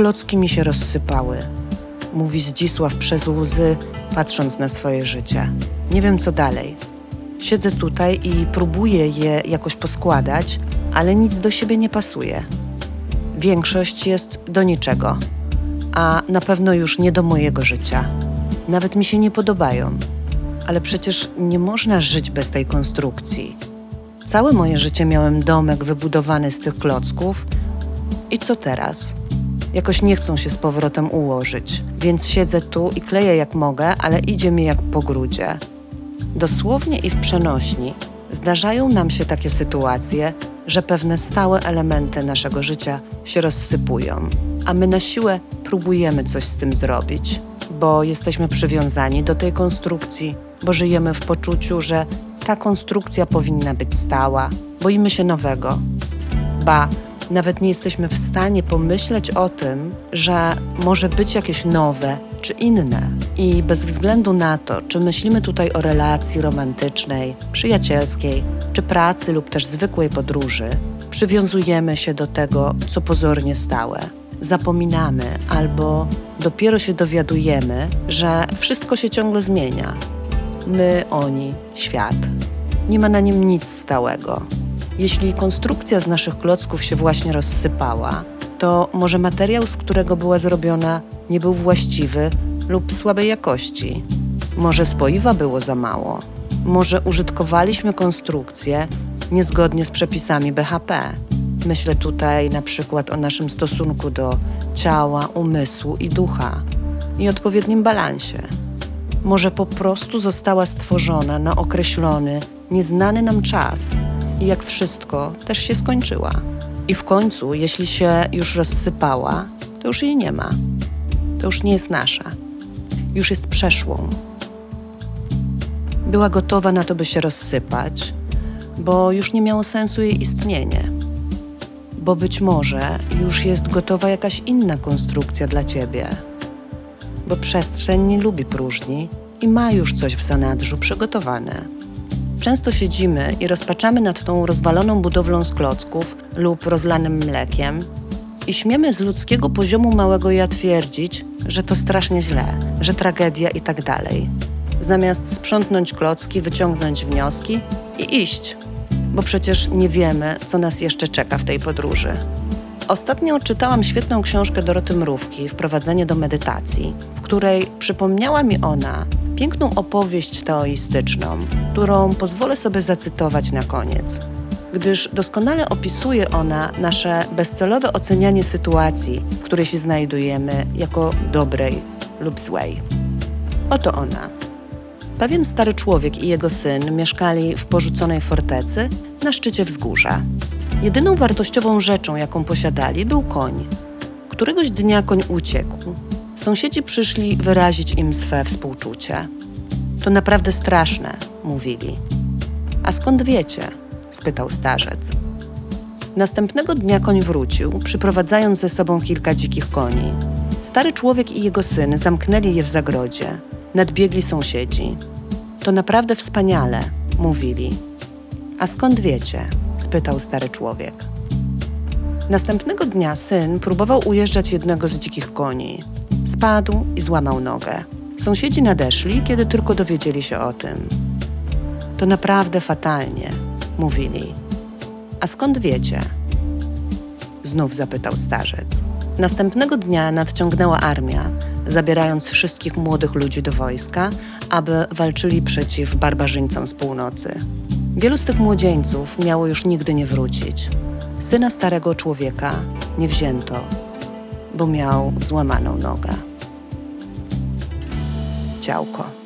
klocki mi się rozsypały, mówi Zdzisław przez łzy, patrząc na swoje życie. Nie wiem co dalej. Siedzę tutaj i próbuję je jakoś poskładać, ale nic do siebie nie pasuje. Większość jest do niczego, a na pewno już nie do mojego życia. Nawet mi się nie podobają, ale przecież nie można żyć bez tej konstrukcji. Całe moje życie miałem domek wybudowany z tych klocków. I co teraz? Jakoś nie chcą się z powrotem ułożyć, więc siedzę tu i kleję jak mogę, ale idzie mi jak po grudzie. Dosłownie i w przenośni zdarzają nam się takie sytuacje, że pewne stałe elementy naszego życia się rozsypują, a my na siłę próbujemy coś z tym zrobić, bo jesteśmy przywiązani do tej konstrukcji, bo żyjemy w poczuciu, że ta konstrukcja powinna być stała, boimy się nowego. Ba, nawet nie jesteśmy w stanie pomyśleć o tym, że może być jakieś nowe czy inne. I bez względu na to, czy myślimy tutaj o relacji romantycznej, przyjacielskiej, czy pracy lub też zwykłej podróży, przywiązujemy się do tego, co pozornie stałe. Zapominamy albo dopiero się dowiadujemy, że wszystko się ciągle zmienia. My, oni, świat. Nie ma na nim nic stałego. Jeśli konstrukcja z naszych klocków się właśnie rozsypała, to może materiał, z którego była zrobiona, nie był właściwy lub słabej jakości. Może spoiwa było za mało. Może użytkowaliśmy konstrukcję niezgodnie z przepisami BHP. Myślę tutaj na przykład o naszym stosunku do ciała, umysłu i ducha i odpowiednim balansie. Może po prostu została stworzona na określony, nieznany nam czas i jak wszystko też się skończyła. I w końcu, jeśli się już rozsypała, to już jej nie ma. To już nie jest nasza. Już jest przeszłą. Była gotowa na to, by się rozsypać, bo już nie miało sensu jej istnienie. Bo być może już jest gotowa jakaś inna konstrukcja dla ciebie. Bo przestrzeń nie lubi próżni i ma już coś w zanadrzu przygotowane. Często siedzimy i rozpaczamy nad tą rozwaloną budowlą z klocków lub rozlanym mlekiem i śmiemy z ludzkiego poziomu małego ja twierdzić, że to strasznie źle, że tragedia i tak dalej. Zamiast sprzątnąć klocki, wyciągnąć wnioski i iść, bo przecież nie wiemy, co nas jeszcze czeka w tej podróży. Ostatnio czytałam świetną książkę Doroty Mrówki, Wprowadzenie do medytacji, w której przypomniała mi ona piękną opowieść teoistyczną, którą pozwolę sobie zacytować na koniec, gdyż doskonale opisuje ona nasze bezcelowe ocenianie sytuacji, w której się znajdujemy, jako dobrej lub złej. Oto ona. Pewien stary człowiek i jego syn mieszkali w porzuconej fortecy na szczycie wzgórza. Jedyną wartościową rzeczą, jaką posiadali, był koń. Któregoś dnia koń uciekł. Sąsiedzi przyszli wyrazić im swe współczucie. To naprawdę straszne, mówili. A skąd wiecie? spytał starzec. Następnego dnia koń wrócił, przyprowadzając ze sobą kilka dzikich koni. Stary człowiek i jego syn zamknęli je w zagrodzie. Nadbiegli sąsiedzi. To naprawdę wspaniale, mówili. A skąd wiecie? Spytał stary człowiek. Następnego dnia syn próbował ujeżdżać jednego z dzikich koni. Spadł i złamał nogę. Sąsiedzi nadeszli, kiedy tylko dowiedzieli się o tym. To naprawdę fatalnie, mówili. A skąd wiecie? Znów zapytał starzec. Następnego dnia nadciągnęła armia, zabierając wszystkich młodych ludzi do wojska, aby walczyli przeciw barbarzyńcom z północy. Wielu z tych młodzieńców miało już nigdy nie wrócić. Syna starego człowieka nie wzięto, bo miał złamaną nogę. Ciałko.